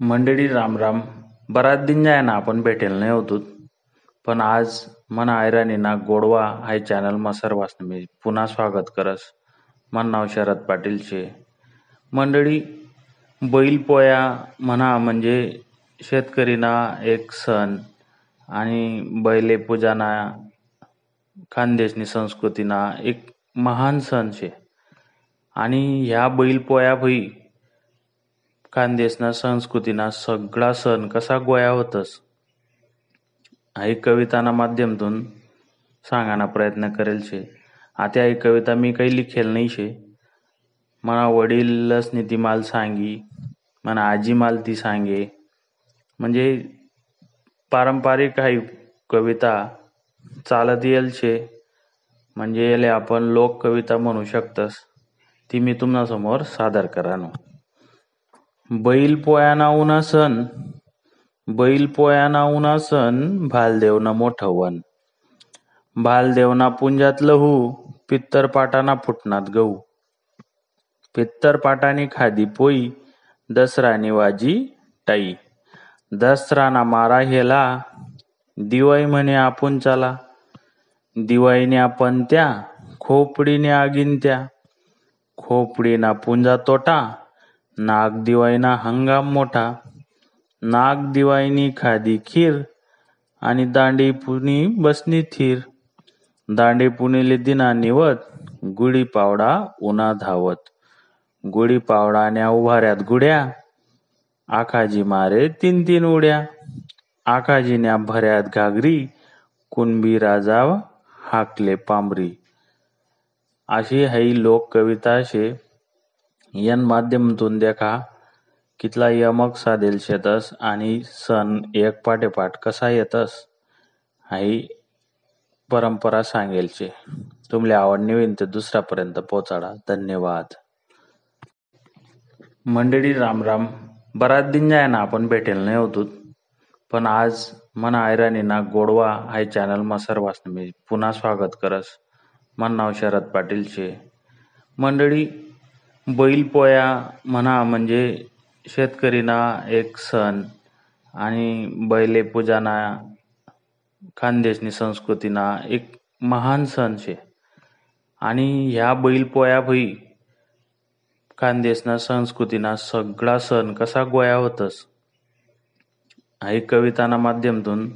मंडळी राम राम. बराच दिन जाय ना आपण भेटेल नाही होतो पण आज मन ना गोडवा हाय चॅनलमा सर्वांसनं मी पुन्हा स्वागत करस. मन नाव शरद पाटील शे मंडळी बैलपोया म्हणा म्हणजे शेतकरीना एक सण आणि बैले पूजाना खानदेशनी संस्कृतीना एक महान सण शे. आणि ह्या बैलपोया भई खानदेशना संस्कृतीना सगळा सण कसा गोया होतस? हा कविताना माध्यमातून सांगाना प्रयत्न करेल शे. आता ही कविता मी काही लिखेल नाही शे. मना वडीलच ती माल सांगी मना आजी माल ती सांगे. म्हणजे पारंपरिक काही कविता चालत येईल शे. म्हणजे याला आपण लोक कविता म्हणू शकतस. ती मी समोर सादर करानो. बैल पोयाना उना सण बैल पोयाना उना सण भालदेवना मोठं वन. भालदेवना पुंजात लहू पित्तर पाटाना फुटनात गहू. पित्तर पाटानी खादी पोई दसरानी वाजी टाई. दसराना मारा हेला दिवाई म्हणे आपण चला दिवाळीने आपण त्या खोपडीने आगीन त्या खोपडीना पुंजा तोटा नाग दिवाळीना हंगाम मोठा. नाग दिवाळीनी खादी खीर आणि दांडी पुनी बसनी थीर. दांडी पुणेले दिना निवत गुढी पावडा उन्हा धावत. गुढी पावडाण्या उभाऱ्यात गुड्या आखाजी मारे तीन तीन उड्या. आखाजीन्या भऱ्यात घागरी कुणबी राजा हाकले पांबरी. अशी हई लोक कविता शे. यन माध्यमातून देखा कितला यमक साधेल शेतस आणि सण एक पाठेपाठ कसा येतस हाई परंपरा सांगेलचे. तुमले आवड निवीन ते दुसऱ्यापर्यंत पोचाडा. धन्यवाद. मंडळी राम राम. बराच दिन जाय ना आपण भेटेल नाही होतो. पण आज मना ना गोडवा हाय चॅनलमा सर्वांसनं मी पुन्हा स्वागत करस. मन नाव शरद पाटील शे मंडळी बैलपोया म्हणा म्हणजे शेतकरीना एक सण आणि बैले पूजाना खानदेशनी संस्कृतीना एक महान सण शे. आणि ह्या बैलपोया भई खानदेशना संस्कृतीना सगळा सण कसा गोया होतस हा कविताना माध्यमातून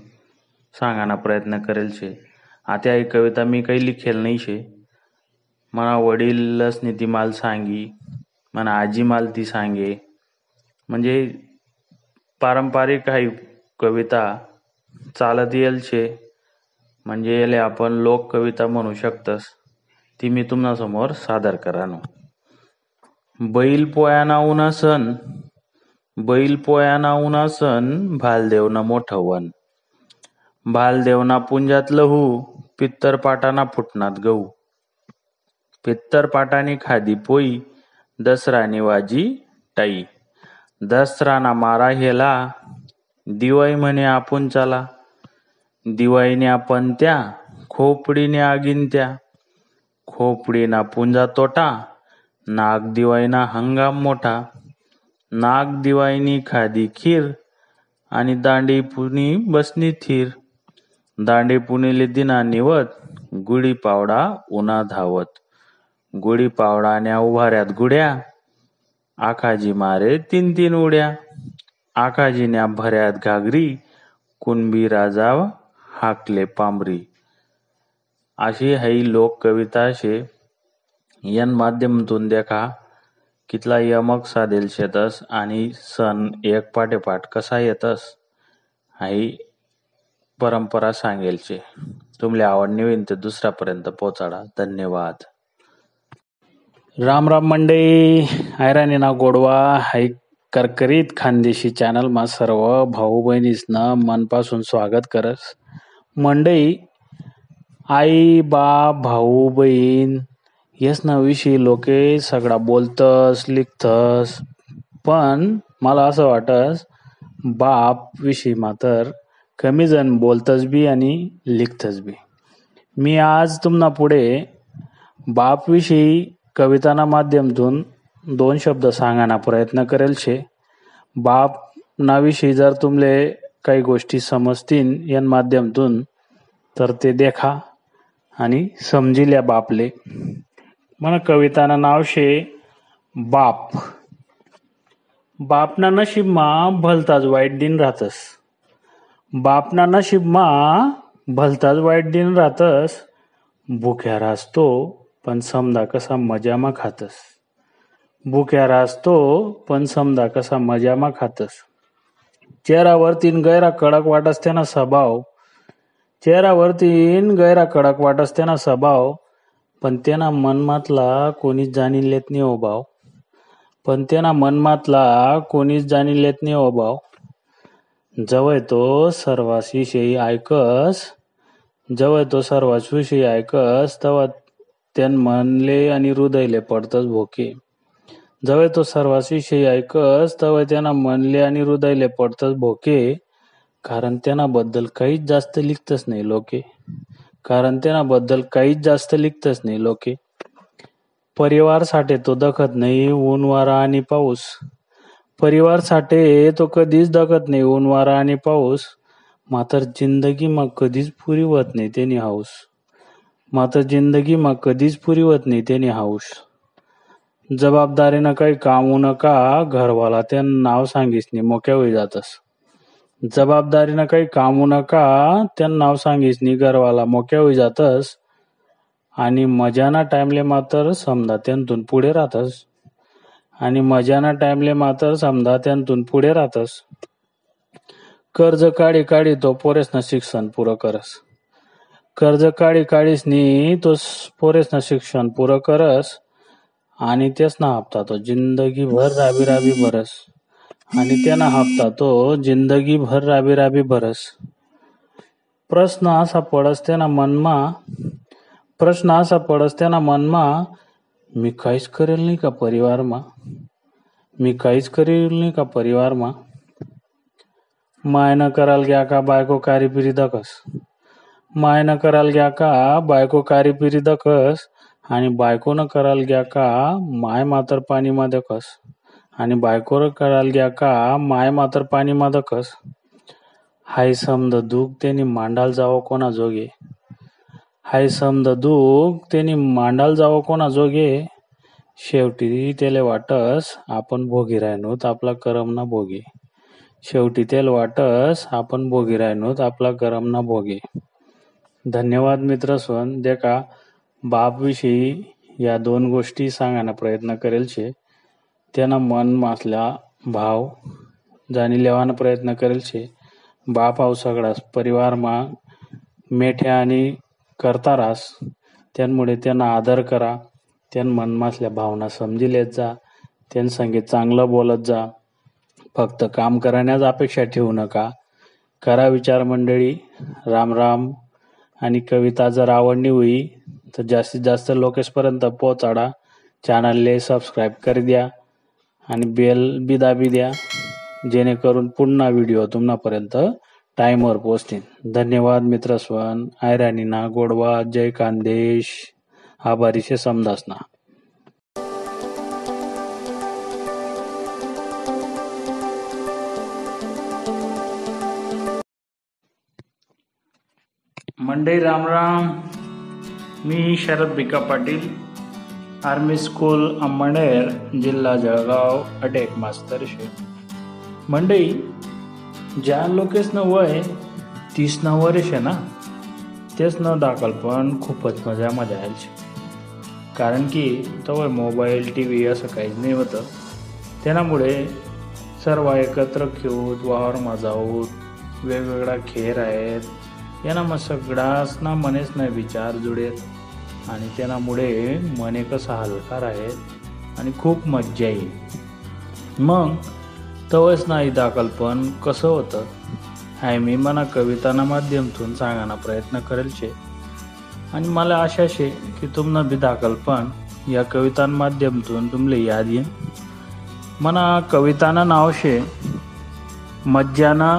सांगाना प्रयत्न करेल शे. आता ही कविता मी काही लिखेल नाही शे. मना वडीलच ती माल सांगी मना आजी माल ती सांगे. म्हणजे पारंपरिक काही कविता चालत येईल शे. म्हणजे याले आपण लोक कविता म्हणू शकतस. ती मी समोर सादर करानो. बैल पोयाना उना सण बैल पोयाना उना सण भालदेवना मोठं वन. भालदेवना पुंजात लहू पित्तर पाटाना फुटनात गहू. पित्तर पाटानी खादी पोई दसरानी वाजी टाई. दसराना मारा हेला दिवाई म्हणे आपण चला. दिवाईने आपण त्या खोपडीने आगीन त्या. खोपडीना पुंजा तोटा नाग दिवाईना हंगाम मोठा. नाग दिवाईनी खादी खीर आणि दांडी पुनी बसनी थीर. दांडी पुणेले दिना निवत गुढी पावडा उन्हा धावत. गुढी पावडाण्या उभाऱ्यात गुड्या आखाजी मारे तीन तीन उड्या आखाजीन्या भऱ्यात घागरी कुणबी राजा हाकले पांबरी. अशी ही लोक कविता शे. यन माध्यमातून देखा कितला यमक साधेल शेतस आणि सण एक पाठेपाठ कसा येतस हाई परंपरा सांगेल शे. तुमले आवड निवीन ते दुसऱ्यापर्यंत पोचाडा. धन्यवाद. राम राम मंडई ना गोडवा. हाय करकरीत खानदेशी मा सर्व भाऊ बहिणीसनं मनपासून स्वागत करस मंडई आई बाप भाऊ बहीण ना विषयी लोके सगळा बोलतस लिखतस. पण मला असं वाटस बाप विषयी मात्र कमी जण बोलतस बी आणि लिखतस बी. मी आज तुम्हाला पुढे बाप विषयी कविताना माध्यमातून दोन शब्द सांगाना प्रयत्न करेल शे. बाप नाविषयी जर तुमले काही गोष्टी समजतीन या माध्यमातून तर ते देखा आणि समजिल्या बापले. मला कवितानं नाव शे बाप. बापना नशीबमा भलताच वाईट दिन राहतस बापना नशीबमा भलताच वाईट दिन राहतस भुक्या राहतो पण समदा कसा मजामा खातस. भुक्या राजतो पण समदा कसा मजामा खातस. चेहरावरतीन गैरा कडक वाटस त्यांना स्वभाव. चेहरावरतीन गैरा कडक वाटस त्यांना स्वभाव. पण त्यांना मनमातला कोणीच जाणीन लेत नाही ओ भाव पण त्यांना मनमातला कोणीच जाणीन लेत नाही ओ भाव जवळ तो सर्वांविषयी ऐकस. जवळ तो सर्वांविषयी ऐकस तेव्हा त्यान मनले आणि हृदयले पडतस भोके. जवळ तो सर्वासविषयी ऐकस तवय त्यांना मनले आणि हृदयले पडतस भोके. कारण त्यांना बद्दल काहीच जास्त लिखतच नाही लोके. कारण त्यांना बद्दल काहीच जास्त लिखतच नाही लोके. परिवार साठे तो दखत नाही ऊन वारा आणि पाऊस. परिवार साठे तो कधीच दखत नाही ऊन वारा आणि पाऊस. मात्र जिंदगी मग कधीच पुरी होत नाही त्यांनी हाऊस मात्र जिंदगी मग कधीच पुरी होत नाही त्यानी हाऊस. जबाबदारीनं काही कामू नका घरवाला ते नाव सांगीस नाही मोक्या होई जातस. जबाबदारीनं काही कामू नका त्या नाव सांगीस नाही घरवाला मोक्या होई जातस. आणि मजाना टाइमले मात्र समजा त्यांतून पुढे राहतस. आणि मजाना टाइमले मात्र समजा त्यांतून पुढे राहतस. कर्ज काढी काढी तो पोरेसनं शिक्षण पुरं करस. कर्ज काढी काढीस नी तो पोरेसनं शिक्षण पुरं करस आणि त्यासना हप्ता तो जिंदगी भर राबी राबी भरस. आणि त्याना हप्ता तो जिंदगी भर राबी राबी भरस. प्रश्न असा पडस त्याना मनमा प्रश्न असा पडस त्याना मनमा मी काहीच करेल नाही का परिवारमा? मी काहीच करेल नाही का परिवारमा? मायनं कराल ग्या का बायको कारी पिरी दकस मायनं कराल ग्या का बायको कारी पिरी आणि बायकोनं कराल ग्या का माय मातर पाणी मा आणि बायकोनं कराल ग्या का माय मातर पाणी मा हाय समद दुःख त्यांनी मांडाल जावं कोणा जोगे. हाय समद दुःख त्यांनी मांडाल जावं कोणा जोगे. शेवटी त्याले वाटस आपण भोगी राहणोत आपला करम ना भोगे. शेवटी त्याला वाटस आपण भोगी राहणोत आपला करम ना भोगे. धन्यवाद मित्र सोन देखा बापविषयी या दोन गोष्टी सांगायला प्रयत्न करेल छे त्यांना मन मासल्या भाव जाणी लेवाना प्रयत्न करेल छे बाप आव सगळाच परिवारमा मेठ्या आणि करता रास. त्यामुळे त्यांना आदर करा. त्यान मनमासल्या भावना समजी लेत जा. त्यान संगीत चांगलं बोलत जा. फक्त काम करण्याच अपेक्षा ठेवू नका. करा विचार मंडळी. राम राम. आणि कविता जर आवडली होई तर जास्तीत जास्त लोकेशपर्यंत पोहोचाडा. चॅनलले सबस्क्राईब करी द्या आणि बेल बी दाबी द्या जेणेकरून पुन्हा व्हिडिओ तुम्हापर्यंत टाईमवर पोचतील धन्यवाद मित्रस्वन आयराणीना गोडवा. जय खानदेश आभारीशे समदासना. मंडई रामराम मी शरद भिका पाटील. आर्मी स्कूल अंबणेर जिल्हा जळगाव अटेक मास्तर शे. मंडई ज्या लोकेसनं वय तीस न वर्ष ना? तेच न दाखल पण खूपच मजा मजा यायची कारण की तवय मोबाईल टी व्ही असं काहीच नाही होतं. त्यामुळे सर्व एकत्र खेळूत वावर जाऊत वेगवेगळा खेळ आहेत. यांना मग सगळाच ना मनेच नाही विचार जुडेत आणि त्यामुळे मने कसं हलकार आहेत आणि खूप मज्जा येईल. मग तवच नाही दाखलपण कसं होतं? हाय मी मना कविताना माध्यमातून सांगायला प्रयत्न करेल छे आणि मला आशा शे की तुमनं बी दाखलपण या कवितां माध्यमातून तुमले याद येईन मना कविताना नाव शे मज्जाना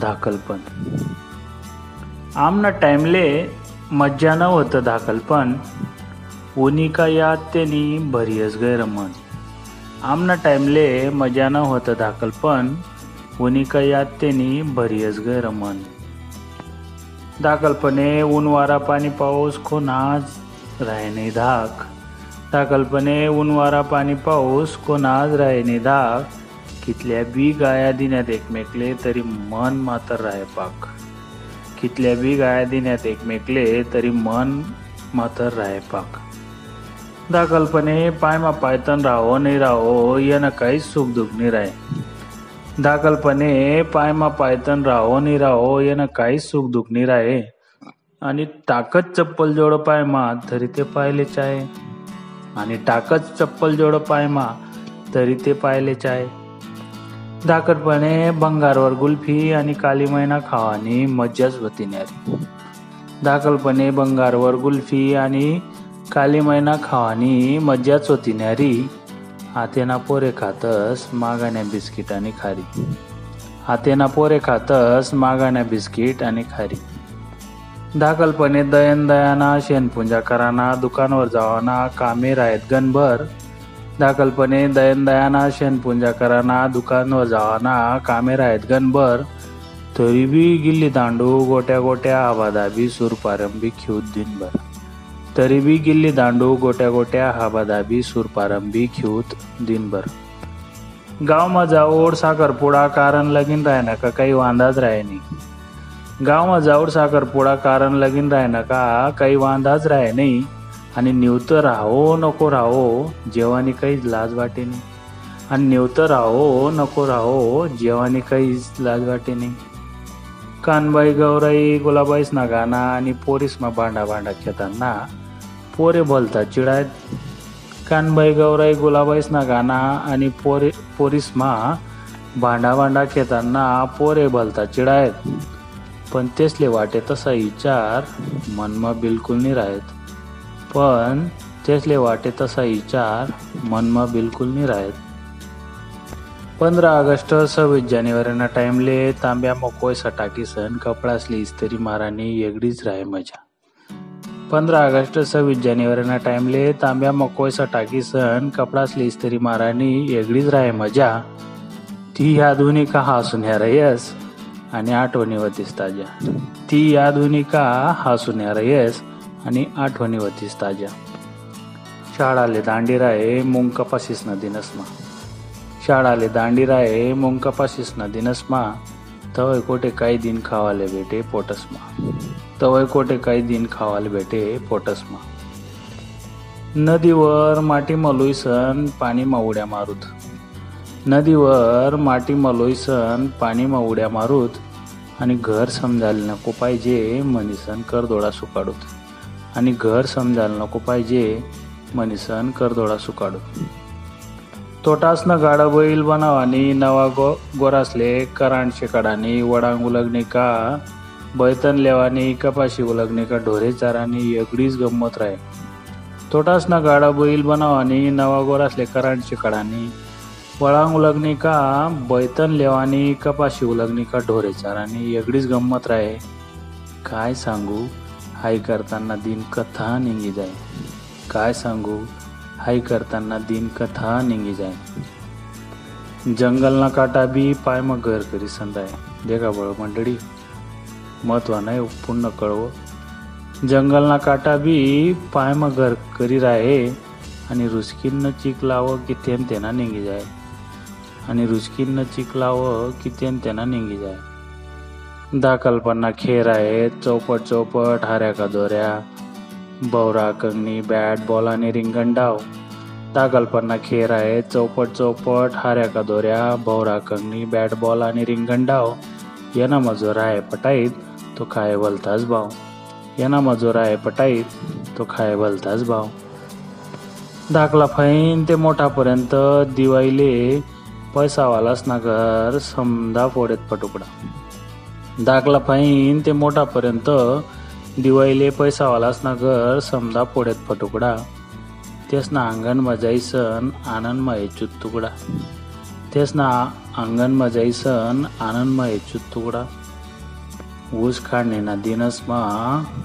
धाकलपण आमना टाईमले मज्जानं होतं धाकलपण उनी का याद त्यांनी भरियस गैरमन आमना टाईमले मजानं होतं धाकलपण उनिका यात त्यांनी भरियस गैर मन दाखलपणे ऊन वारा पाणी पाऊस कोणाच राहे नाही धाक। दाखलपणे ऊन वारा पाणी पाऊस कोणाच राहे नाही धाक। कितल्या बी गाया दिण्यात एकमेकले तरी मन मात्र राहे पाक। कितल्या बी गाय दिण्यात एकमेकले तरी मन मात्र राहे पाक. दाकल्पने पायमा पायतन राहो नाही राहो यानं काहीच सुख दुख नाही राहे दाकल्पने पायमा पायतन राहो नाही राहो यानं काहीच सुख दुख नाही राहे आणि टाकत चप्पल जोड पायमा तरी ते पाहिलेच आहे आणि टाकत चप्पल जोड पायमा तरी ते पाहिलेच आहे धाकटपणे बंगारवर गुल्फी आणि काली मैना खावानी मज्जाच होती न्यारी दाखलपणे बंगारवर गुल्फी आणि काली मैना खावानी मज्जाच होती न्यारी हातेना पोरे खातस मागाण्या बिस्किट आणि खारी. हातेना पोरे खातस मागाण्या बिस्किट आणि खारी. दाखलपणे दयन दयाना शेणपुंजा कराना दुकानवर जावाना कामे राहत गणभर दाखलपणे दयन दयाना शेणपुंजा कराना दुकानवर जावाना कामे राहत गणभर. तरी बी गिल्ली दांडू गोट्या गोट्या आबादाबी सुरपारंबी खिऊत दिनभर. तरी बी गिल्ली दांडू गोट्या गोट्या हाबादाबी सुरपारंबी खिऊत दिनभर. गावमा जाओड साखरपुडा कारण लगीन राह का काही वांदाच राहे नाही गावमा जाऊड साखरपुडा कारण लगीन राह का काही वांदाच राह नाही आणि निवतं राहो नको राहो जेवानी काहीच लाज वाटे नाही. आणि निवतं राहो नको राहो जेवानी काहीच लाज वाटे नाही. कानबाई गौराई गुलाबाईस ना गाना आणि पोरीसमा भांडा भांडा खेताना पोरे बोलतात चिडायत. कानबाई गौराई गुलाबाईस ना गाना आणि पोरे पोरीसमा भांडा भांडा खेताना पोरे बोलतात चिडायत. पण तेसले वाटे तसा विचार मनमा बिलकुल नाही राहत. पण तेसले वाटे तसा विचार मनमा बिलकुल नाही राहत. पंधरा ऑगस्ट सव्वीस जानेवारीना टाइमले तांब्या मकोय सटाकी सण कपडासली इस्त्री मारानी वेगळीच राहे मजा. पंधरा ऑगस्ट सव्वीस जानेवारीना टाइमले तांब्या मकोय सटाकी सण कपडासली इस्त्री मारानी वेगळीच राहे मजा. ती ह्या दोन्ही हसून ह्या रयस आणि आठवणीवर दिसता ज्या ती या दोन्ही हसून ह्या रयस आणि आठवणी वतीस ताज्या. शाळाले दांडी राहे मुंग कपाशीस न दिनसमा. शाळाले दांडीराये मुंग कपाशीस न दिनसमा तवय कोटे काही दिन खावाले भेटे पोटसमा. तवय कोटे काही दिन खावाले भेटे पोटसमा. नदीवर माटी मलुईसन पाणी उड्या मारूत. नदीवर माटी मलोईसन पाणी उड्या मारूत आणि घर समजायला नको पाहिजे म्हणीसन करदोडा सुकाडूत. आणि घर समजायला नको पाहिजे मनीसन करदोडा सुकाडू. तोटासनं गाडा बैल बनावानी नवा गो गोरासले करांड शेकाडानी वडांग उलगणे का बैतन लेवानी कपाशी उलगणे का ढोरे चारानी एगडीच गंमत राहे तोटासनं गाडा बैल बनावानी नवा गोरासले करांड शेकाडानी वळांग उलगणी का बैतन लेवानी कपाशी उलगणी का ढोरे चारानी एगडीच गंमत राहे काय सांगू? हाय करताना दिन कथा निघी जाय. काय सांगू? हाय करताना दिन कथा निघी जाय. जंगलना काटा बी पाय मग घर करी संदाय. देखा बळ मंडळी महत्वा नाही पूर्ण कळव. जंगलना काटा बी पाय मग घर करी राहे आणि रुचकीनं चीक लावं की तेन तेना निघी जाय. आणि रुचकीनं चीक लावं की तेन तेना निघी जाय. दाकल्पना खेर आहेत चौपट चौपट हाऱ्या का दोऱ्या बौरा कंगणी बॅट बॉल आणि रिंगण डाव. दाकल्पना खेर आहे चौपट चौपट हाऱ्या कादोऱ्या बौरा कंगणी बॅट बॉल आणि रिंगण डाव. यांना मजूर आहे पटाईत तो खाय भलताच भाव. यांना मजूर आहे पटाईत तो खाय भलताच भाव. दाखला फाईन ते मोठापर्यंत दिवाळीले पैसावालाच ना घर समधा फोडेत पटुकडा. दाखला फाईन ते मोठापर्यंत. दिवाळीले पैसावालाच ना घर समजा पोड्यात फटुकडा. तेसना ना अंगणमा जाईसन आनंदमा तुकडा. तेसना ना अंगणमा जाईसन आनंदमा तुकडा. ऊस काढणेना दिनसमा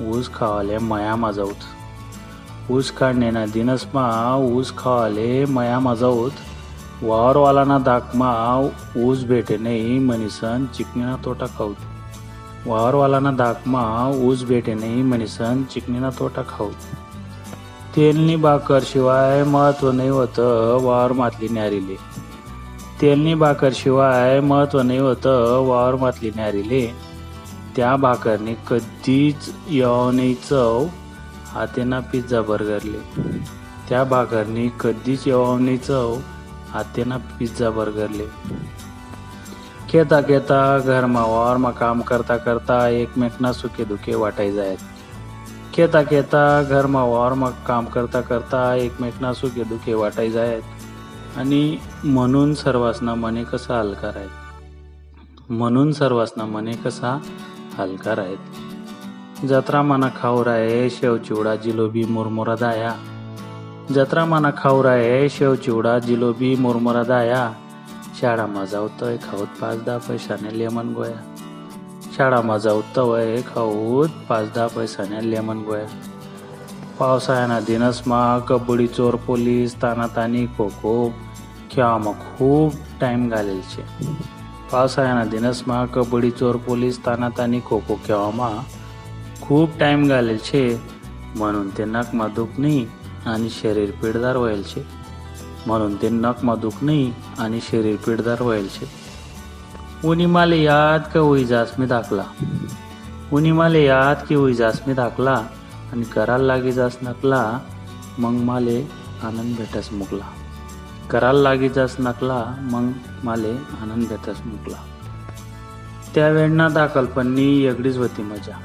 ऊस खावाले मया माजाऊत ऊस काढणेना दिनसमा ऊस खावाले मया माजाऊत वावरवालाना दाखमा ऊस भेटे नाही मनीसन चिकणीना तोटा खाऊत. वावरवालाना धाकमा ऊस भेटे नाही म्हणीसन चिकणीना तोटा खाऊ. तेलनी भाकर शिवाय महत्त्व नाही होतं वावर मातली न्यारीले. तेलनी भाकर शिवाय महत्त्व नाही होतं वावर मातली न्यारीले. त्या भाकरनी कधीच यवनी चव हातेना पिझ्झा बर्गरले. त्या भाकरनी कधीच यवनी चव हातेना पिझ्झा बर्गरले. खेता खेता घरमा वावरमा काम करता करता एकमेकना सुखे दुखे वाटायचे आहेत खेता खेता घरमा वावरमा काम करता करता एकमेकना सुखे दुखे वाटायचे आहेत आणि म्हणून सर्वांना मने कसा हलकार आहेत म्हणून सर्वांना मने कसा हलकार आहेत जत्रा मना खाऊ आहे शेव चिवडा जिलोबी मुरमुरा दाया। जत्रा मना खाऊ आहे शेव चिवडा जिलोबी मुरमुरा दाया। शाळामा जाऊतय खाऊत पाच दहा पैशाने लेमन गोया शाळामा जाऊतय खाऊत पाच दहा पैशाने लेमन गोया पावसाळ्याना दिनसमा कबड्डी चोर पोलीस तानातानी खो खो खेळामा खूप टाइम घालेल छे पावसाळ्याना दिनसमा कबड्डी चोर पोलीस तानातानी खो खो खेळामा खूप टाइम घालेल छे म्हणून ते नकमा दुख नाही आणि शरीर पीडदार व्हायल छे म्हणून ते नकमा दुखणी नाही आणि शरीर पीठदार व्हायल छे उनी माले याद का होई जास मी दाखला उनी माले याद की होई जास मी दाखला आणि करायला लागी जास नकला मग माले आनंद भेटस मुकला. करायला लागी जास नकला मग माले आनंद भेटस मुकला. त्यावेळना दाखलपणी वेगळीच होती मजा.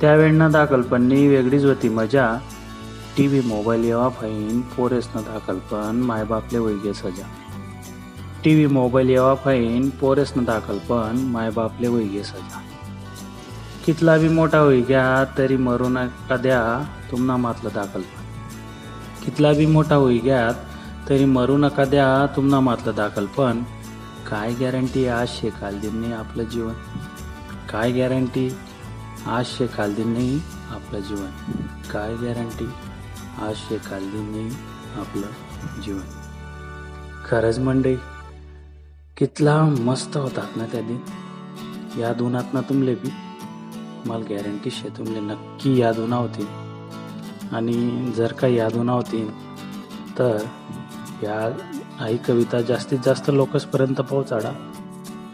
त्यावेळना दाखलपणी वेगळीच होती मजा. टी व्ही मोबाईल येवा फाईन पोरेसनं दाखलपण मायबापले वैगे सजा. टी व्ही मोबाईल येवा फाईन पोरेसनं दाखलपण मायबापले वैगे सजा. कितला बी मोठा होई गया तरी मरू नका द्या तुमना मातलं दाखलपण कितला बी मोठा होई घ्यात तरी मरू नका द्या तुमना मातलं दाखलपण काय गॅरंटी आज शेकाल दिन नाही आपलं जीवन? काय गॅरंटी आज शेकाल नाही आपलं जीवन? काय गॅरंटी? आज शेकाल नाही आपलं जीवन. खरंच मंडई कितला मस्त होतात ना त्या दिन. या उन्हात ना तुमले बी मला गॅरंटी शे तुमले नक्की याद उन्हा होती आणि जर का याद उन्हा होती तर या आई कविता जास्तीत जास्त लोकसपर्यंत पोहोचाडा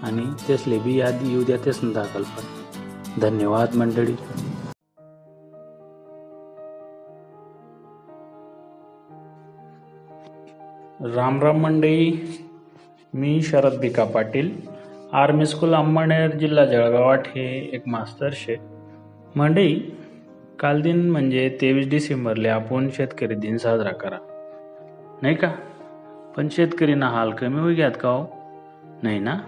आणि तेसले बी याद येऊ द्या तेच दाखल पण धन्यवाद मंडळी. राम राम मंडळी मी शरद भिका पाटील. आर्मी स्कूल अंमळनेर जिल्हा जळगावात हे एक मास्तर शे. मंडळी काल दिन म्हणजे तेवीस डिसेंबरले आपण शेतकरी दिन साजरा करा. नाही का? पण शेतकरीना हाल कमी होई घ्यात का हो? नाही ना?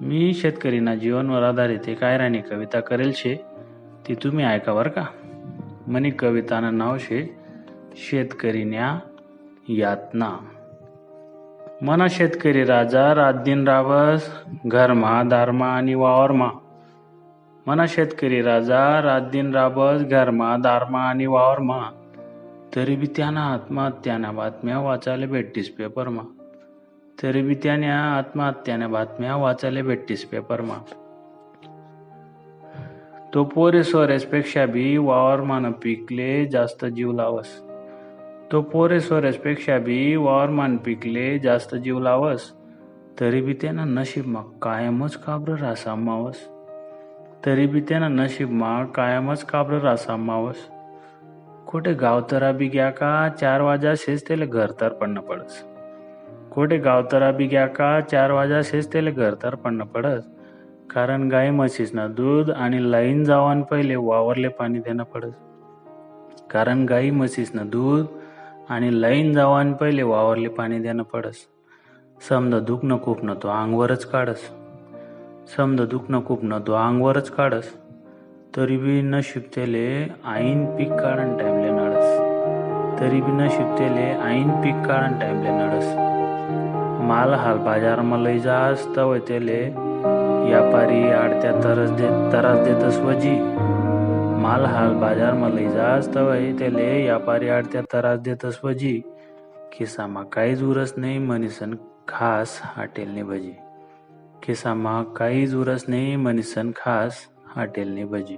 मी शेतकरीना जीवनवर आधारित एक आयराणी कविता करेल शे. ती तुम्ही ऐका बरं का. म्हणे कवितानं नाव शे शेतकरीन्या यातना. मना शेतकरी राजा रात दिन रावस घरमा दारमा आणि वावरमा. मना शेतकरी राजा रात दिन राबस घरमा दारमा आणि वावरमा. तरी बी त्यानं आत्महत्याना बातम्या वाचायला भेटतीस पेपरमा. तरी बी त्याने आत्महत्याने बातम्या वाचायला भेटतीस पेपरमा. तो पोरे सोरेसपेक्षा बी वावरमान पिकले जास्त जीव लावस. तो पोरे सोरेसपेक्षा बी वावरमान पिकले जास्त जीव लावस तरी बी त्यानं नशीबमा कायमच काब्र रासा मावस तरी बी त्यानं नशीबमा कायमच काब्र रासा मावस खोटे गावतरा बी घ्या का चार वाजा शेच त्याला घर तर पडणं पडस. खोटे गावतरा बी घ्या का चार वाजा शेच त्याला घर तर पडणं पडस. कारण गाई म्हशीसनं दूध आणि लाईन जावान पहिले वावरले पाणी देणं पडस. कारण गाई म्हशीसनं दूध आणि लाईन जावान पहिले वावरले पाणी देणं पडस. समजा दुखणं खूपनं तो अंगवरच काढस. समजा दुखणं खूपनं तो अंगवरच काढस. तरी बी न त्याले आईन पीक काढण टाईमले नडस. तरी बी न त्याले आईन पीक काढण टाईमले नडस. माल हाल बाजारमा लई जास तव तेले. व्यापारी आडत्या तरस देत तरास देतस वजी. माल हाल बाजार लई जास तव त्याले व्यापारी आडत्या त्रास देतस वजी खिसामा काहीच उरस नाही म्हणीसन खास हॉटेलने भजी. खिसामा काहीच उरस नाही म्हणीसन खास हॉटेलने भजी.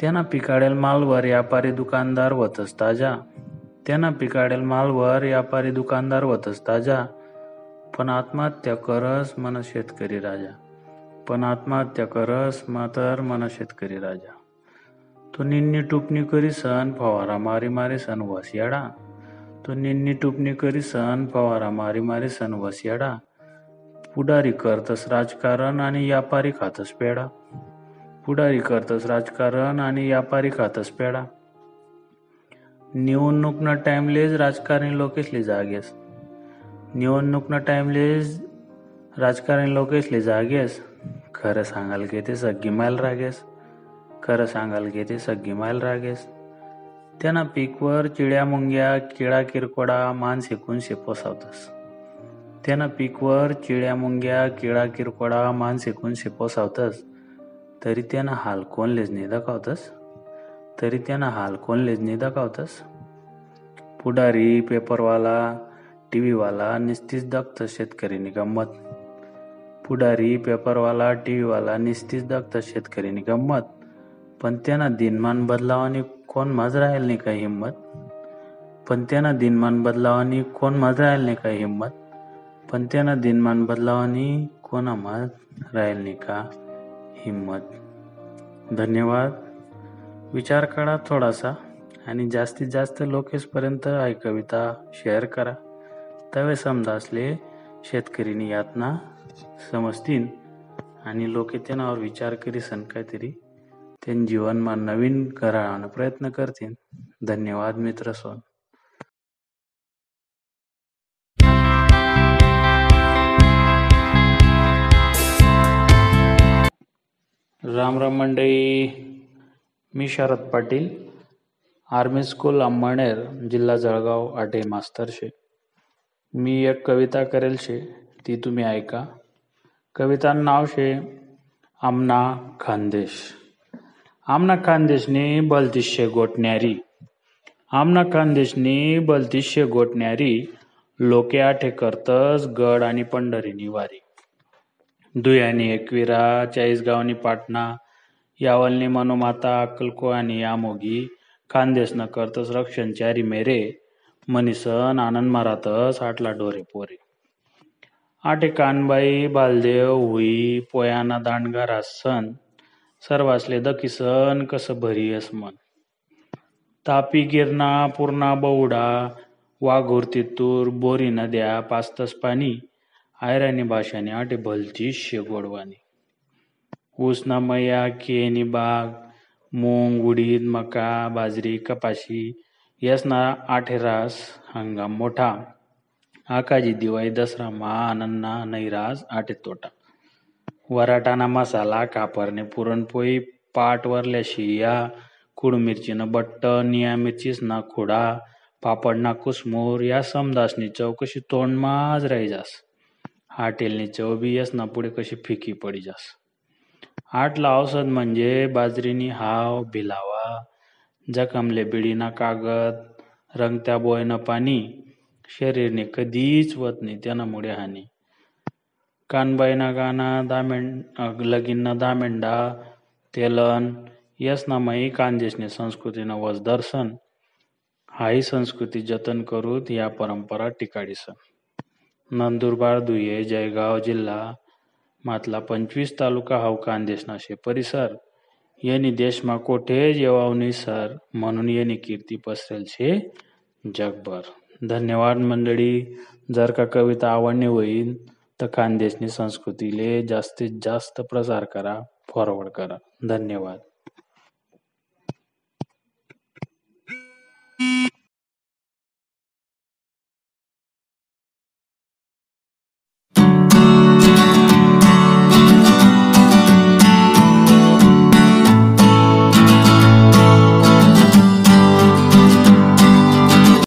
त्यांना पिकाडेल मालवर व्यापारी दुकानदार वतस ताजा. त्यांना पिकाडेल मालवर व्यापारी दुकानदार वतस ताजा. पण आत्महत्या करस मन शेतकरी राजा. पण आत्महत्या करस मातर मन शेतकरी राजा. तो निन्नी टुपणी करी सन फवारा मारी मारी सन वसियाडा तो निन्नी टुपणी करी सन फवारा मारी मारी सन वसियाडा पुढारी करतस राजकारण आणि व्यापारी खातस पेडा पुढारी करतस राजकारण आणि व्यापारी खातस पेडा निवडणूकनं टाइमलेच राजकारणी लोकेसले जागेस. निवडणूकनं टाइमलेच राजकारणी लोकेसले जागेस. खरं सांगाल की ते सगळी मायल रागेस. खरं सांगाल की ते सगळी मायल रागेस. त्यांना पीकवर चिड्या मुंग्या किडा किरकोडा मान शेकून शेपोसावतस त्यांना पीकवर चिड्या मुंग्या किडा किरकोडा मान शेकून शेपोसावतस तरी त्यांना हाल कोण लेजनी दाखवतस. तरी त्यांना हाल कोण लेजनी दाखवतस. पुढारी पेपरवाला टी व्हीवाला निस्तीच दाखतं शेतकरीनी गंमत. पुढारी पेपरवाला टी व्हीवाला निस्तीच दाखतं शेतकरीनी गंमत. पण त्यांना दिनमान बदलावानी कोण माझ राहील नाही काही हिंमत? पण त्यांना दिनमान बदलावानी कोण माझ राहील नाही काही हिंमत? पण त्यांना दिनमान बदलावानी कोणा माझ राहील नाही का हिंमत? धन्यवाद. विचार करा थोडासा आणि जास्तीत जास्त लोकेसपर्यंत ही कविता शेअर करा. तवे समजा असले शेतकरीनी यातना समजतील आणि लोक त्यानावर विचार करीसन काहीतरी. त्यांनी जीवनमा नवीन करायला प्रयत्न करतील धन्यवाद मित्र सोन. राम राम मंडळी मी शरद पाटील आर्मी स्कूल अंमळनेर जिल्हा जळगाव आटे मास्तर शे. मी एक कविता करेल शे ती तुम्ही ऐका. कविता नाव शे आमना खानदेश. आमना खानदेशनी बलतिशे गोटण्यारी आमना खानदेशनी बलतिशे गोटण्यारी लोके आठे करतस गड आणि पंढरीनी वारी दुयानी एकविरा चाळीसगावनी पाटणा. यावलनी मनोमाता अक्कलको आणि यामोगी. खानदेशनं करतस रक्षण चारी मेरे. मनीसन आनंद मारातस आटला डोरे पोरे. आटे कानबाई बालदेव हुई पोयाना दांडगा रासन सर्वासले दखिसन कसं भरी मन तापी गिरणा पूर्णा बौडा वाघोर तूर बोरी नद्या पास्तस पाणी आयराणी भाषाने आटे भलची शेगोडवानी उसना मया केनी बाग मूग उडीद मका बाजरी कपाशी यसना आठे रास हंगाम मोठा. आकाजी दिवाळी दसरा मा आनंदना नैरास आटे तोटा. वराटाना मसाला कापरने पुरणपोळी पाट वरल्या शिया कुड मिरचीनं बट्ट निया मिरचीसना खुडा पापडना कुसमूर या समदासनी चव कशी तोंडमाज राही जास. हाटेलनी चव बी यसना पुढे कशी फिकी पडी जास. आटला औषध म्हणजे बाजरीनी हाव भिलावा जखमले बिडीना कागद रंगत्या बोयनं पाणी शरीरने कधीच वत नाही त्यानामुळे हानी. कानबाईना गाना दामेंड लगीनना दामेंडा तेलन यसना माई कांदेशने संस्कृतीनं वज दर्शन हाही संस्कृती जतन करूत या परंपरा टिकाडीसन नंदुरबार दुये जयगाव जिल्हा मातला पंचवीस तालुका हाव कांदेशना शे परिसर. येनी देशमा कोठे जेवावनी सर म्हणून येनी कीर्ती पसरेल शे जगभर. धन्यवाद मंडळी. जर का कविता आवडणी होईल तर खानदेशनी संस्कृतीले जास्तीत जास्त प्रसार करा फॉरवर्ड करा. धन्यवाद.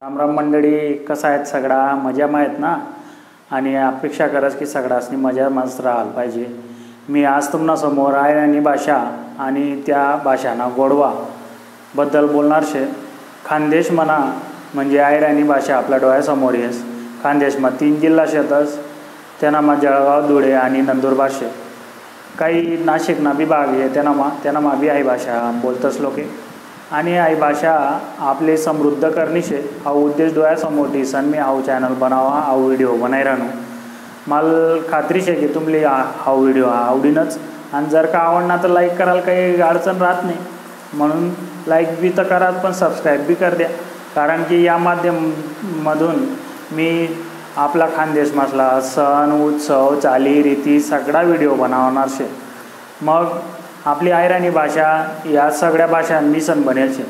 रामराम मंडळी कसा आहेत सगळा? मजा आहेत ना? आणि अपेक्षा करत की सगळ्यासनी मजा मस्त राहायला पाहिजे. मी आज तुम्हाला समोर आणि भाषा आणि त्या भाषांना गोडवा बद्दल बोलणार शे. खानदेश म्हणा म्हणजे आयराणी भाषा आपल्या डोळ्यासमोर येस. खानदेशमा तीन जिल्हा शेतस. तेनामा जळगाव धुळे आणि नंदुरबार शे. काही नाशिकना बी भाग आहे तेनामा मा बी आई भाषा बोलतस लोके. आणि आई भाषा आपले समृद्ध करणी शे हा उद्देश डोळ्यासमोर दिसन. मी हाऊ चॅनल बनावा हा व्हिडिओ बनाई राहणू मला खात्री शे की तुमली हा व्हिडिओ आवडीनच. आणि जर का आवडणार तर लाईक करायला काही अडचण राहत नाही. म्हणून लाईक बी तर करा पण सबस्क्राईब बी कर द्या. कारण की या माध्यममधून मी आपला खानदेश मसला सण उत्सव चाली रीती सगळा व्हिडिओ बनवणार शे. मग आपली आयराणी भाषा या सगळ्या भाषा मिसन बनेल शे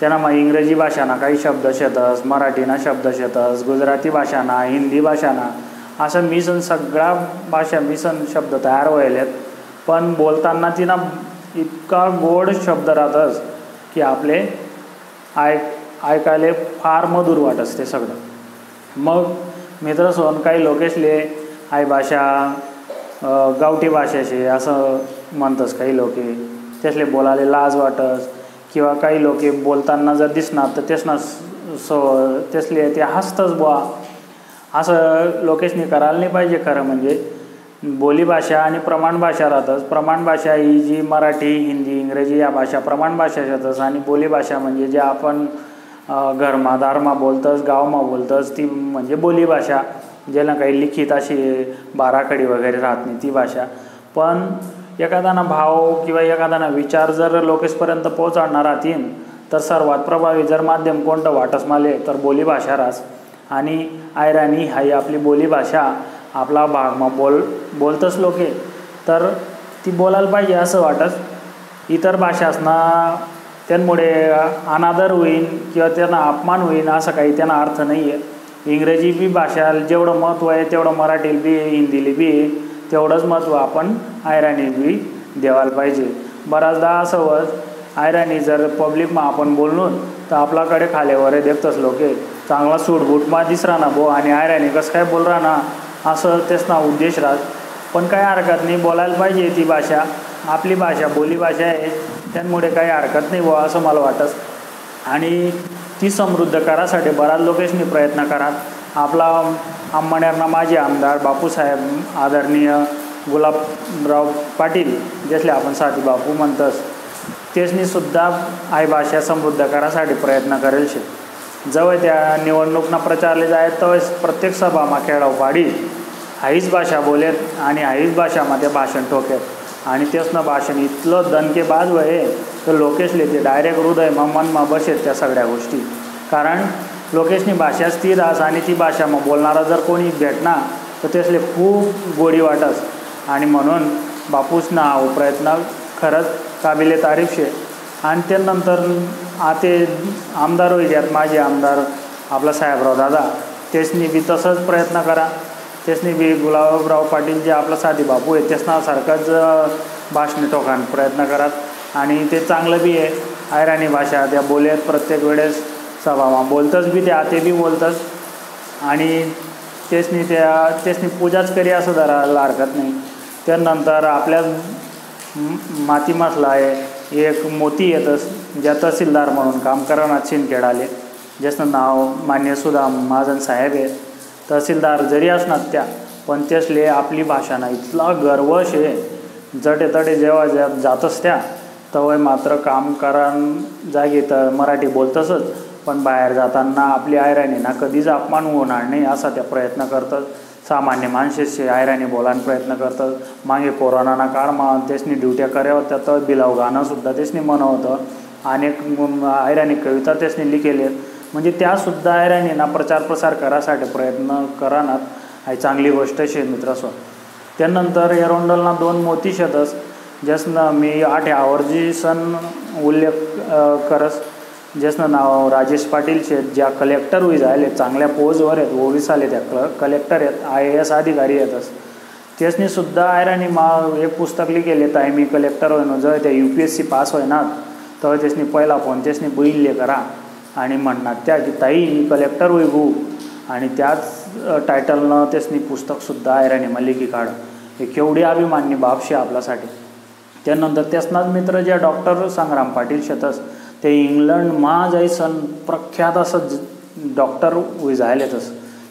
त्यांना मग इंग्रजी भाषाना काही शब्द शेतस मराठीना शब्द शेतस गुजराती भाषाना हिंदी भाषाना असं मिसन सगळ्या भाषा मिसन शब्द तयार व्हायलेत. पण बोलताना तिना इतका गोड शब्द राहतच की आपले आय ऐकायला फार मधुर वाटस ते सगळं. मग मित्र सोन काही लोकेशले आई भाषा गावठी भाषेचे असं म्हणतस काही लोके. त्यासले बोलायला लाज वाटस. किंवा काही लोक बोलताना जर दिसणार तर तेसना सो तेसले ते हसतच बुवा. असं लोकेशनी करायला नाही पाहिजे खरं म्हणजे. बोलीभाषा आणि प्रमाण भाषा राहतच प्रमाण भाषा ही जी मराठी हिंदी इंग्रजी या भाषा प्रमाण भाषा येतच आणि बोलीभाषा म्हणजे जे आपण घरमा दारमा बोलतस गावमा बोलतस ती म्हणजे बोलीभाषा ज्याला काही लिखित अशी बाराखडी वगैरे राहत नाही ती भाषा. पण एखादाना भाव किंवा एखादाना विचार जर लोकेशपर्यंत पोहोचवणार राहतील तर सर्वात प्रभावी जर माध्यम कोणतं? वाटस माले तर बोलीभाषा रास आणि आयराणी ही आपली बोलीभाषा आपला भाग मग बोल बोलतच लोके. तर ती बोलायला पाहिजे असं वाटत. इतर भाषा भाषासना त्यांमुळे अनादर होईन किंवा त्यांना अपमान होईन असं काही त्यांना अर्थ नाही आहे इंग्रजी बी भाषा जेवढं महत्त्व आहे तेवढं मराठीला बी हिंदीला बी. तेवढंच महत्त्व आपण आयराणी बी द्यायला पाहिजे. बऱ्याचदा असं होत आयराणी जर पब्लिकमा आपण बोलून तर आपल्याकडे खाल्यावर देखतच लोके. चांगला सूटबूटमा दिसरा ना भो आणि आयराणी कसं काय बोल ना असं तेच ना उद्देश राहत. पण काही हरकत नाही बोलायला पाहिजे ती भाषा. आपली भाषा बोलीभाषा आहे त्यामुळे काही हरकत नाही बुवा असं मला वाटत. आणि ती समृद्ध करासाठी बऱ्याच लोकेशनी प्रयत्न करा. आपला अंमण्यारना माजी आमदार बापूसाहेब आदरणीय गुलाबराव पाटील ज्यासले आपण साथी बापू म्हणतस तेचनी सुद्धा आई भाषा समृद्ध करासाठी प्रयत्न करेल शे जवळ त्या निवडणूकना प्रचारले जाय तवच प्रत्येक सभामा खेळाव पाडी हाईच भाषा बोलेत आणि हाईच भाषामध्ये भाषण ठोकेत. आणि तेसनं भाषण इतलं दणकेबाज वय तर लोकेशले ते डायरेक्ट हृदयमा मनमा बसेत त्या सगळ्या गोष्टी. कारण लोकेशनी भाषा स्थिर आस आणि ती भाषा मग बोलणारा जर कोणी भेटना तर त्यासले खूप गोडी वाटस. आणि म्हणून बापूसना हा प्रयत्न खरंच काबिले तारीफ शे. आणि त्यानंतर आते आमदार होईल्यात माझे आमदार आपला साहेबराव दादा. तेचनी बी तसंच प्रयत्न करा. तेचनी बी गुलाबराव पाटील जे आपला साधी बापू आहे तेसना सारखंच भाषणे टोकान प्रयत्न करात. आणि ते चांगलं बी आहे. आयराणी भाषा त्या बोलत प्रत्येक वेळेस. सभामा बोलतच बी त्या ते बी बोलतच. आणि तेचनी त्या तेचनी पूजाच करी असं धरायला हरकत नाही. त्यानंतर आपल्या माती मसला आहे एक मोती येतस ज्या तहसीलदार म्हणून काम करणार शिंदखेडाले ज्याचं नाव मान्य सुधा महाजन साहेब आहे. तहसीलदार जरी असणार त्या पण त्यासले आपली भाषा ना इतला गर्व शे जटे तटे जेव्हा ज्या जातच त्या तवय मात्र काम करान जागी तर मराठी बोलतसच. पण बाहेर जाताना आपली आयराणी ना कधीच अपमान होणार नाही असा त्या प्रयत्न करतात. सामान्य माणसेचे आयराणी बोलायला प्रयत्न करतात. मागे कोरोनाना काळमा त्यासनी ड्युट्या कराव्या होत्या तर बिलाव गाणंसुद्धा त्यासनी मनवतं अनेक आयराणी कविता त्यासनी लिखेलेत. म्हणजे त्यासुद्धा आयराणीना प्रचार प्रसार करासाठी प्रयत्न करानात ही चांगली गोष्ट शे मित्रासो त्यानंतर एरोंडलना दोन मोती शेतस ज्यासनं मी आठ आवर्जी सण उल्लेख करस. ज्याचं नाव राजेश पाटील ज्या कलेक्टर होई जायले चांगल्या पोजवर आहेत ओविसाले त्या कल कलेक्टर आहेत आय ए एस अधिकारी येतच त्यासनी सुद्धा आयराणी मा एक पुस्तक लिखेले ताई मी कलेक्टर होईन जर त्या U P S C pass होईनात तर त्यासनी पहिला फोन त्यासनी बघितले करा. आणि म्हणणार त्या की ताई मी कलेक्टर होई गो. आणि त्याच टायटलनं त्यासनी पुस्तकसुद्धा आयराणी मल्लिकी काढ. हे केवढी अभिमान्य बापशी आपल्यासाठी. त्यानंतर त्यासनाच मित्र जे डॉक्टर संग्राम पाटील शेतस ते इंग्लंड मा जैसन प्रख्यात असं डॉक्टर विजायलेतच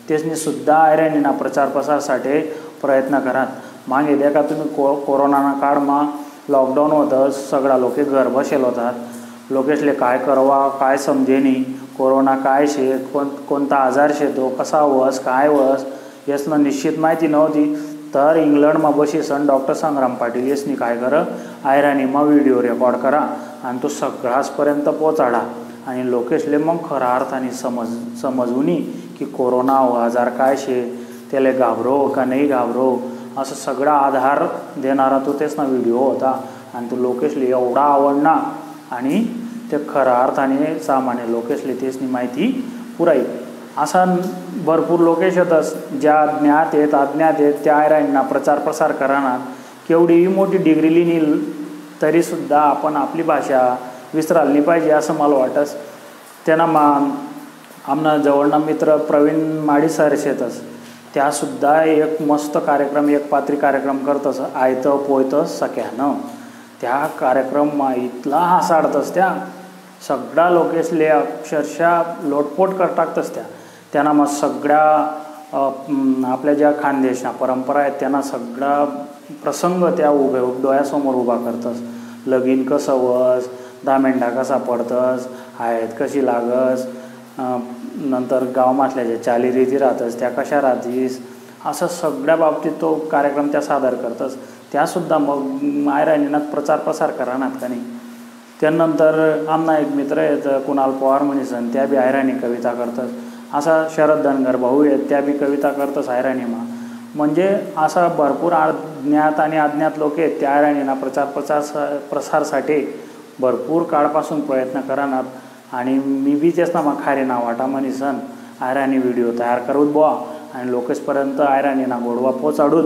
तेचनी सुद्धा आयरनीना प्रचार प्रसारसाठी प्रयत्न करात. मागे देखा तुम्ही को कोरोनाना काळमा लॉकडाऊन होतं सगळा लोके घर बसेल होतात लोकेसले काय करवा काय समजेनी कोरोना काय शे कोण कोणता आजार शे तो कसा वस काय वस यासनं निश्चित माहिती नव्हती. तर इंग्लंडमा बसीसन डॉक्टर संग्राम पाटील यसनी काय कर आयराणीमा व्हिडिओ रेकॉर्ड करा. आणि तो सगळ्याचपर्यंत पोचाडा. आणि लोकेशले मग खऱ्या अर्थाने समज समजूनी की कोरोना हो आजार काय शे? त्याला घाबरो का नाही घाबरो असं सगळा आधार देणारा तो तेच ना व्हिडिओ होता. आणि तो लोकेशले एवढा आवडना आणि ते खऱ्या अर्थाने सामान्य लोकेशले तेचनी माहिती पुराई. असा भरपूर लोकेश येतच ज्या ज्ञात आहेत अज्ञात आहेत त्या आयरांना प्रचार प्रसार करणार केवढीही मोठी डिग्री लिहिली तरीसुद्धा आपण आपली भाषा विसरायला पाहिजे असं मला वाटस त्यांना मा आमना जवळना मित्र प्रवीण माडी सर येतच त्यासुद्धा एक मस्त कार्यक्रम एक पात्री कार्यक्रम करतस आयतं पोयतं सख्यानं. त्या कार्यक्रम इतला हासाडतस त्या सगळ्या लोकेसले अक्षरशः लोटपोट कर टाकतस त्या त्यांना मग सगळ्या आपल्या ज्या खानदेशना परंपरा आहेत त्यांना सगळा प्रसंग त्या उभे डोळ्यासमोर उभा करतस. लगीन कसं वस मेंढा कसा पडतस? आहेत कशी लागस? नंतर गावामधल्या ज्या चालीरीती राहतस त्या कशा राहतीस? असं सगळ्या बाबतीत तो कार्यक्रम त्या सादर करतस. त्यासुद्धा मग मायराणीनात प्रचार प्रसार करणार का नाही? त्यानंतर आमना एक मित्र येत कुणाल पवार म्हणीसन त्या बी आयराणी कविता करतस. असा शरद धनगर भाऊ आहेत त्या बी कविता करतस आयराणीमा. म्हणजे असा भरपूर ज्ञात आणि अज्ञात लोक आहेत त्या आयराणीना प्रचार प्रचार प्रसारसाठी भरपूर काळपासून प्रयत्न करणार. आणि मी बी तेच ना मग खारे ना वाटा म्हणीसन आयराणी व्हिडिओ तयार करूत बुवा. आणि लोकेसपर्यंत आयराणीना गोडवा पोचाडूत.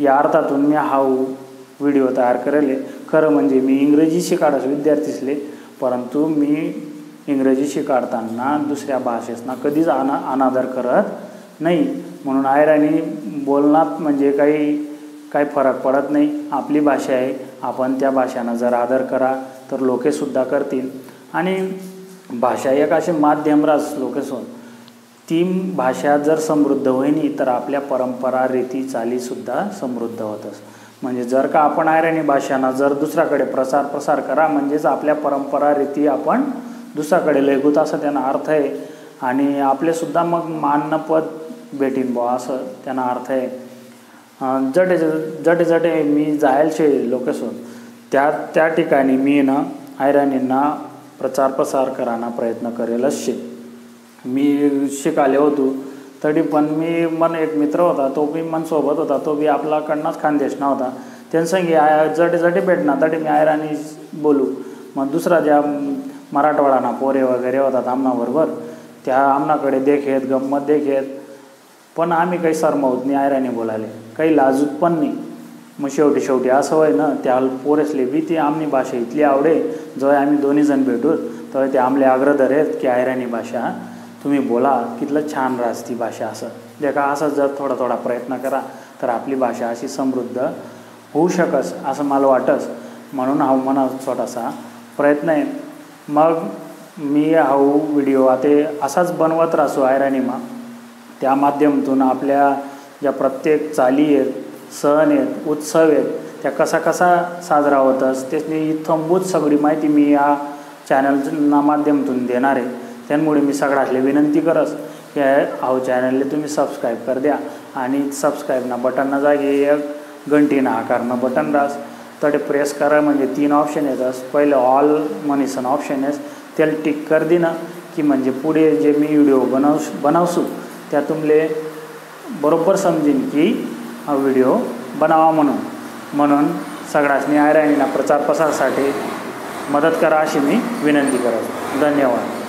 या अर्थातून मी हा व्हिडिओ तयार करेले. खरं म्हणजे मी इंग्रजी शिकाडस विद्यार्थीसले परंतु मी इंग्रजी शिकाडताना दुसऱ्या भाषेसना कधीच अना अनादर करत नाही. म्हणून आयराणी बोलण्यात म्हणजे काही काही फरक पडत नाही. आपली भाषा आहे. आपण त्या भाषांना जर आदर करा तर लोकेसुद्धा करतील. आणि भाषा एक असे माध्यम रास लोकेसून ती भाषा जर समृद्ध होईनी तर आपल्या परंपरा रीती चालीसुद्धा समृद्ध होतच म्हणजे जर का आपण आयराणी भाषांना जर दुसऱ्याकडे प्रसार प्रसार करा म्हणजेच आपल्या परंपरा रीती आपण दुसऱ्याकडे लेगूत असं त्यांना अर्थ आहे. आणि आपलेसुद्धा मग मानपद भेटीन बुवा असं त्यांना अर्थ आहे. जटे जटे जटे मी जायलचे लोकेसून त्या त्या ठिकाणी मी ना आयराणींना प्रचार प्रसार करायला प्रयत्न करेलच शे मी शिकाले होतो. तरी पण मी मन एक मित्र होता तो बी मन सोबत होता तो बी आपल्याकडनंच खानदेश नव्हता त्यांनी सांगे आय जटे जटे भेटणार तरी मी आयराणी बोलू. मग दुसरा ज्या मराठवाडाना पोरे वगैरे होतात आमनाबरोबर त्या आमनाकडे देखेत गंमत देखेत पण आम्ही काही सरमावत नाही आयराने बोलायले. काही लाजूत पण नाही. मग शेवटी शेवटी असं होय ना त्या पोरेसले बी ती आमनी भाषा इतली आवडे. जेव्हा आम्ही दोन्ही जण भेटूत तेव्हा ते आमले आग्रह आहेत की आयराणी भाषा तुम्ही बोला कितलं छान राहस ती भाषा असं. देखा का असं जर थोडा थोडा प्रयत्न करा तर आपली भाषा अशी समृद्ध होऊ शकस असं मला वाटस. म्हणून हा मना छोटासा प्रयत्न आहे. मग मी हा व्हिडिओ आता असाच बनवत राहसो आयराणीमा त्या माध्यमातून आपल्या ज्या प्रत्येक चाली आहेत सण आहेत उत्सव आहेत त्या कसा कसा साजरा होतस त्याची इथंबूत सगळी माहिती मी या चॅनलना माध्यमातून देणार आहे. त्यामुळे मी सगळ्यातले विनंती करस की हा चॅनलले तुम्ही सबस्क्राईब कर द्या आणि सबस्क्राईबना बटनना जागी एक घंटीना आकारनं बटन रास. तडे प्रेस करा म्हणजे तीन ऑप्शन येतस पहिलं ऑल मनीसन ऑप्शन आहेस त्याला टिक कर दिना की म्हणजे पुढे जे मी व्हिडिओ बनव बनवसू त्या तुमले बरोबर समजेन की हा व्हिडिओ बनावा म्हणून. म्हणून सगळ्यासनी आयराणीला प्रचार प्रसारासाठी मदत करा अशी मी विनंती करत. धन्यवाद.